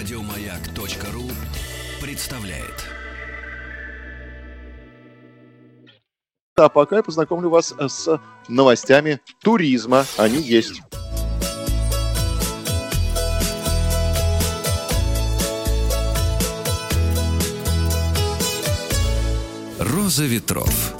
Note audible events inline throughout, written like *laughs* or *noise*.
Радиомаяк.ру представляет. А пока я познакомлю вас с новостями туризма. Они есть. Роза ветров.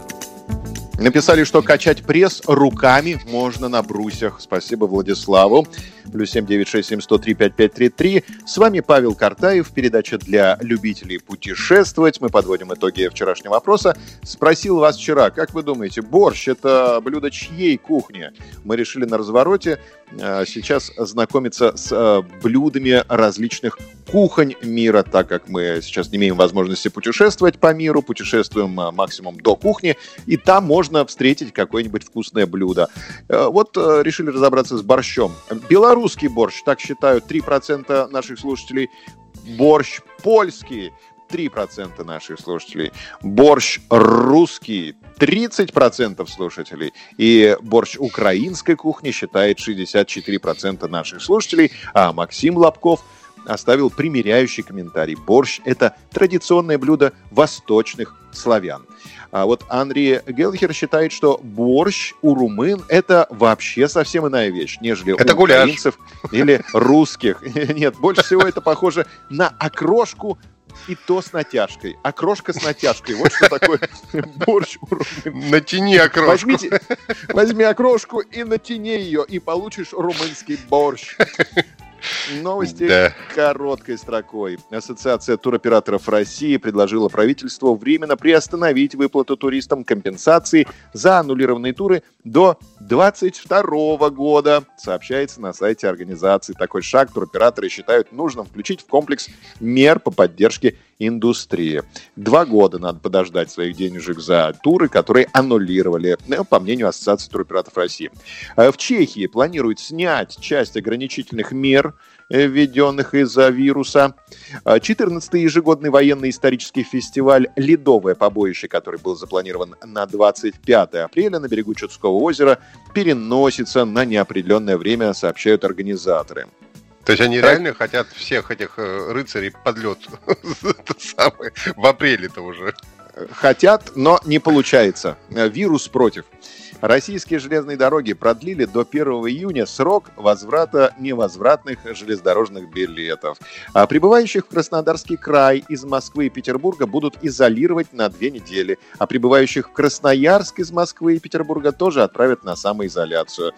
Написали, что качать пресс руками можно на брусьях. Спасибо Владиславу. Плюс семь девять шесть семь сто три пять пять три три. С вами Павел Картаев. Передача для любителей путешествовать. Мы подводим итоги вчерашнего опроса. Спросил вас вчера, как вы думаете, борщ – это блюдо чьей кухни? Мы решили на развороте сейчас знакомиться с э, блюдами различных кухонь мира, так как мы сейчас не имеем возможности путешествовать по миру, путешествуем э, максимум до кухни, и там можно встретить какое-нибудь вкусное блюдо. Вот решили разобраться с борщом. Белорусский борщ, так считают 3% наших слушателей. Борщ польский 3% наших слушателей. Борщ русский 30% слушателей. И борщ украинской кухни считает 64% наших слушателей. А Максим Лобков оставил примеряющий комментарий. Борщ – это традиционное блюдо восточных славян. А вот Андрей Гелхер считает, что борщ у румын – это вообще совсем иная вещь, нежели это у гуляш. украинцев или русских. *laughs* Нет, больше всего это похоже на окрошку и то с натяжкой. Окрошка с натяжкой. Вот что такое *laughs* борщ у румын. Натяни окрошку. Возьмите, возьми окрошку и натяни ее, и получишь румынский борщ. Новости Да. короткой строкой. Ассоциация туроператоров России предложила правительству временно приостановить выплату туристам компенсации за аннулированные туры до 2022 года, сообщается на сайте организации. Такой шаг туроператоры считают нужным включить в комплекс мер по поддержке индустрии. Два года надо подождать своих денежек за туры, которые аннулировали, ну, по мнению Ассоциации туроператоров России. Э, В Чехии планируют снять часть ограничительных мер, введенных из-за вируса. 14-й ежегодный военный исторический фестиваль «Ледовое побоище», который был запланирован на 25 апреля на берегу Чудского озера, переносится на неопределенное время, сообщают организаторы. То есть они Так. реально хотят всех этих э, рыцарей под лед *laughs* в апреле-то уже. Хотят, но не получается. Э, Вирус против. Российские железные дороги продлили до 1 июня срок возврата невозвратных железнодорожных билетов. А прибывающих в Краснодарский край из Москвы и Петербурга будут изолировать на две недели. А прибывающих в Красноярск из Москвы и Петербурга тоже отправят на самоизоляцию.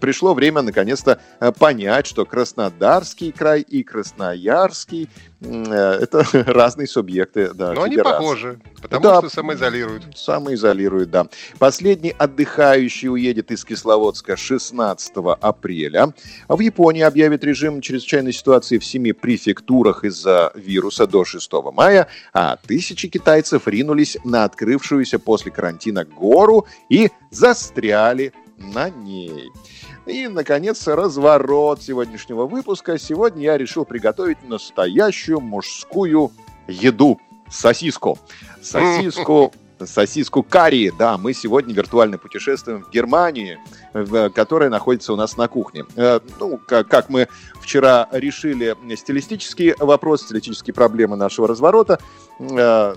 Пришло время, наконец-то, э, понять, что Краснодарский край и Красноярский э, это *laughs* разные субъекты. Да, Но они федерации. похожи, потому Да. что самоизолируют. Самоизолирует, да. Последний отдыхающий уедет из Кисловодска 16 апреля. А в Японии объявят режим чрезвычайной ситуации в семи префектурах из-за вируса до 6 мая, а тысячи китайцев ринулись на открывшуюся после карантина гору и застряли на ней. И, наконец, разворот сегодняшнего выпуска. Сегодня я решил приготовить настоящую мужскую еду. Сосиску. Сосиску сосиску карри. Да, мы сегодня виртуально путешествуем в Германии, которая находится у нас на кухне. Э, Ну, как, как мы вчера решили стилистический вопрос, стилистические проблемы нашего разворота, э,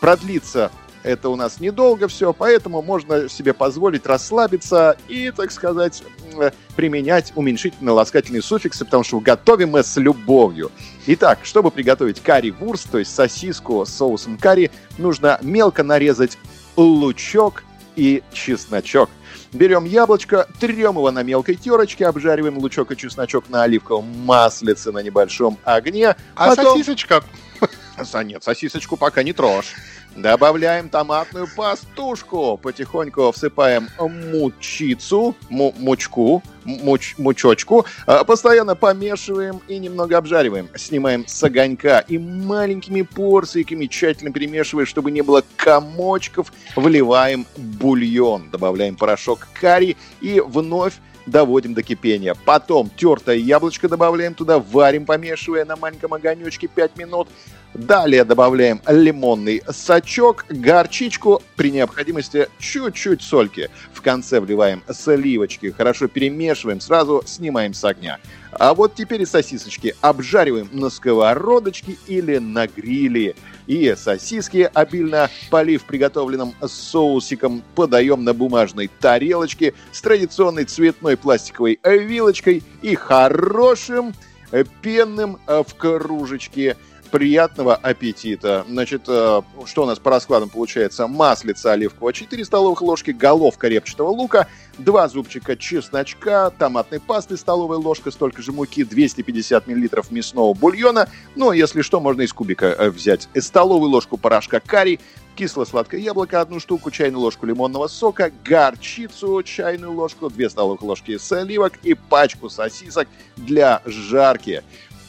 продлится это у нас недолго все, поэтому можно себе позволить расслабиться и, так сказать, м, применять уменьшительно-ласкательные суффиксы, потому что готовим мы с любовью. Итак, чтобы приготовить карри-вурст, то есть сосиску с соусом карри, нужно мелко нарезать лучок и чесночок. Берем яблочко, трем его на мелкой терочке, обжариваем лучок и чесночок на оливковом маслице на небольшом огне. А Потом- сосисочка? Со- Нет, сосисочку пока не трожь. Добавляем томатную пастушку. Потихоньку всыпаем мучицу, му- мучку, муч- мучочку. А, Постоянно помешиваем и немного обжариваем. Снимаем с огонька и маленькими порциями, тщательно перемешивая, чтобы не было комочков, вливаем бульон. Добавляем порошок карри и вновь доводим до кипения. Потом тертое яблочко добавляем туда, варим, помешивая на маленьком огонечке 5 минут. Далее добавляем лимонный сачок, горчичку, при необходимости чуть-чуть сольки. В конце вливаем сливочки, хорошо перемешиваем, сразу снимаем с огня. А вот теперь и сосисочки обжариваем на сковородочке или на гриле. И сосиски, обильно полив приготовленным соусиком, подаем на бумажной тарелочке с традиционной цветной пластиковой вилочкой и хорошим пенным в кружечке приятного аппетита. Значит, э, что у нас по раскладам получается? Маслица оливкового 4 столовых ложки, головка репчатого лука, 2 зубчика чесночка, томатной пасты, столовая ложка, столько же муки, 250 мл мясного бульона. Ну, если что, можно из кубика э, взять. Столовую ложку порошка карри, кисло-сладкое яблоко, одну штуку, чайную ложку лимонного сока, горчицу, чайную ложку, 2 столовых ложки сливок и пачку сосисок для жарки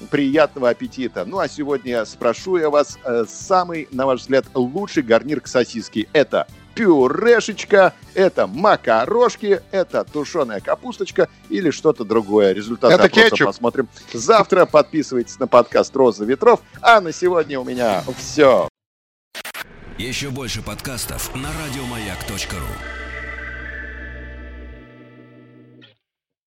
приятного аппетита. Ну а сегодня спрошу я вас, э, самый, на ваш взгляд, лучший гарнир к сосиске. Это пюрешечка, это макарошки, это тушеная капусточка или что-то другое. Результат это опроса кетчуп. посмотрим завтра. Подписывайтесь на подкаст «Роза ветров». А на сегодня у меня все. Еще больше подкастов на радиомаяк.ру.